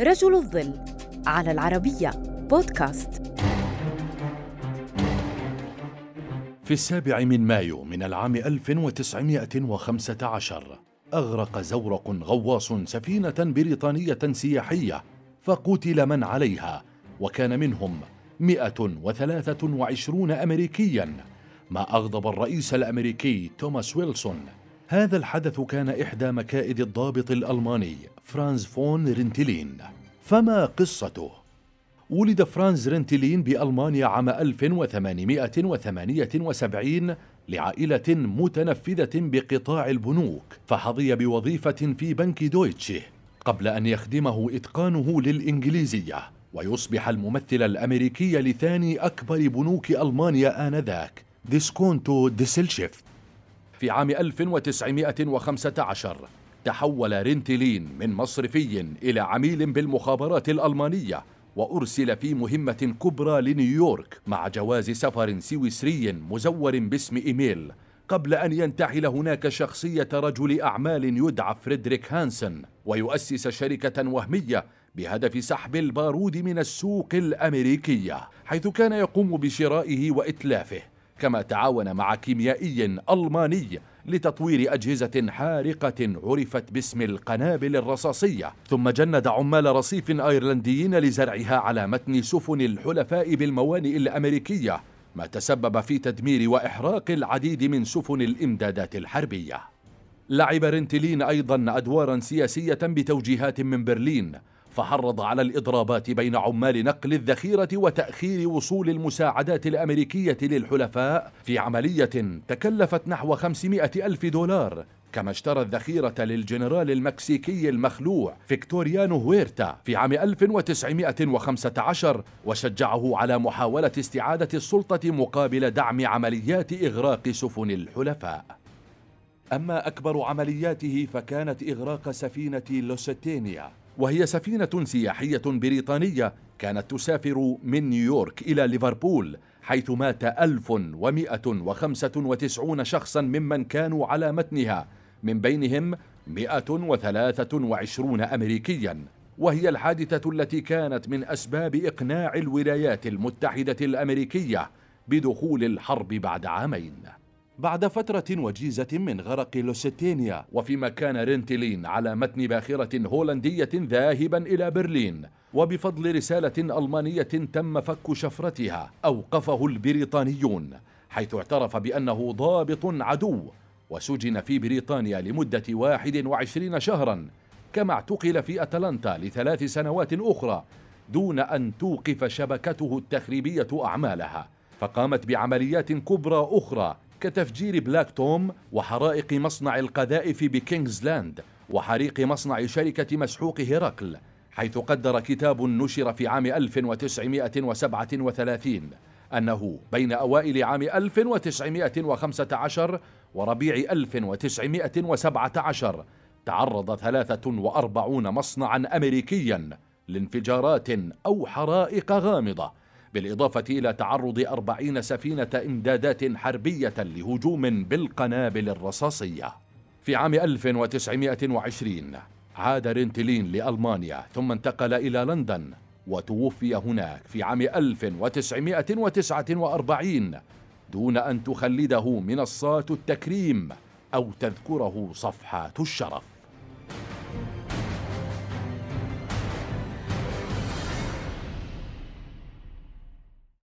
رجل الظل على العربية بودكاست. في السابع من مايو من العام 1915 أغرق زورق غواص سفينة بريطانية سياحية فقتل من عليها وكان منهم 123 أمريكياً ما أغضب الرئيس الأمريكي توماس ويلسون. هذا الحدث كان إحدى مكائد الضابط الألماني فرانز فون رينتلين فما قصته؟ ولد فرانز رينتلين بألمانيا عام 1878 لعائلة متنفذة بقطاع البنوك فحظي بوظيفة في بنك دويتشه قبل أن يخدمه إتقانه للإنجليزية. ويصبح الممثل الأمريكي لثاني أكبر بنوك ألمانيا آنذاك ديسكونتو غيسلشافت في عام 1915 تحول رينتلين من مصرفي إلى عميل بالمخابرات الألمانية وأرسل في مهمة كبرى لنيويورك مع جواز سفر سويسري مزور باسم إيميل. قبل أن ينتحل هناك شخصية رجل أعمال يدعى فريدريك هانسن ويؤسس شركة وهمية بهدف سحب البارود من السوق الأمريكية حيث كان يقوم بشرائه وإتلافه. كما تعاون مع كيميائي ألماني لتطوير أجهزة حارقة عرفت باسم القنابل الرصاصية. ثم جند عمال رصيف أيرلنديين لزرعها على متن سفن الحلفاء بالموانئ الأمريكية ما تسبب في تدمير وإحراق العديد من سفن الإمدادات الحربية. لعب رنتلين أيضا أدوارا سياسية بتوجيهات من برلين فحرض على الإضرابات بين عمال نقل الذخيرة وتأخير وصول المساعدات الأمريكية للحلفاء في عملية تكلفت نحو 500 ألف دولار كما اشترى الذخيرة للجنرال المكسيكي المخلوع فيكتوريانو هويرتا في عام 1915 وشجعه على محاولة استعادة السلطة مقابل دعم عمليات إغراق سفن الحلفاء. أما أكبر عملياته فكانت إغراق سفينة لوسيتينيا وهي سفينة سياحية بريطانية كانت تسافر من نيويورك إلى ليفربول حيث مات 1195 شخصا ممن كانوا على متنها من بينهم 123 أمريكيا. وهي الحادثة التي كانت من أسباب إقناع الولايات المتحدة الأمريكية بدخول الحرب بعد عامين. بعد فترة وجيزة من غرق لوسيتينيا وفيما كان رينتلين على متن باخرة هولندية ذاهبا إلى برلين وبفضل رسالة ألمانية تم فك شفرتها أوقفه البريطانيون حيث اعترف بأنه ضابط عدو وسجن في بريطانيا لمدة 21 شهرا كما اعتقل في أتلانتا لثلاث سنوات أخرى دون أن توقف شبكته التخريبية أعمالها فقامت بعمليات كبرى أخرى كتفجير بلاك توم وحرائق مصنع القذائف بكينغزلاند وحريق مصنع شركة مسحوق هرقل حيث قدر كتاب نشر في عام 1937 أنه بين أوائل عام 1915 وربيع 1917 تعرض 43 مصنعا أمريكيا لانفجارات أو حرائق غامضة. بالإضافة إلى تعرض أربعين سفينة إمدادات حربية لهجوم بالقنابل الرصاصية. في عام 1920 عاد رينتلين لألمانيا ثم انتقل إلى لندن وتوفي هناك في عام 1949 دون أن تخلده منصات التكريم أو تذكره صفحات الشرف.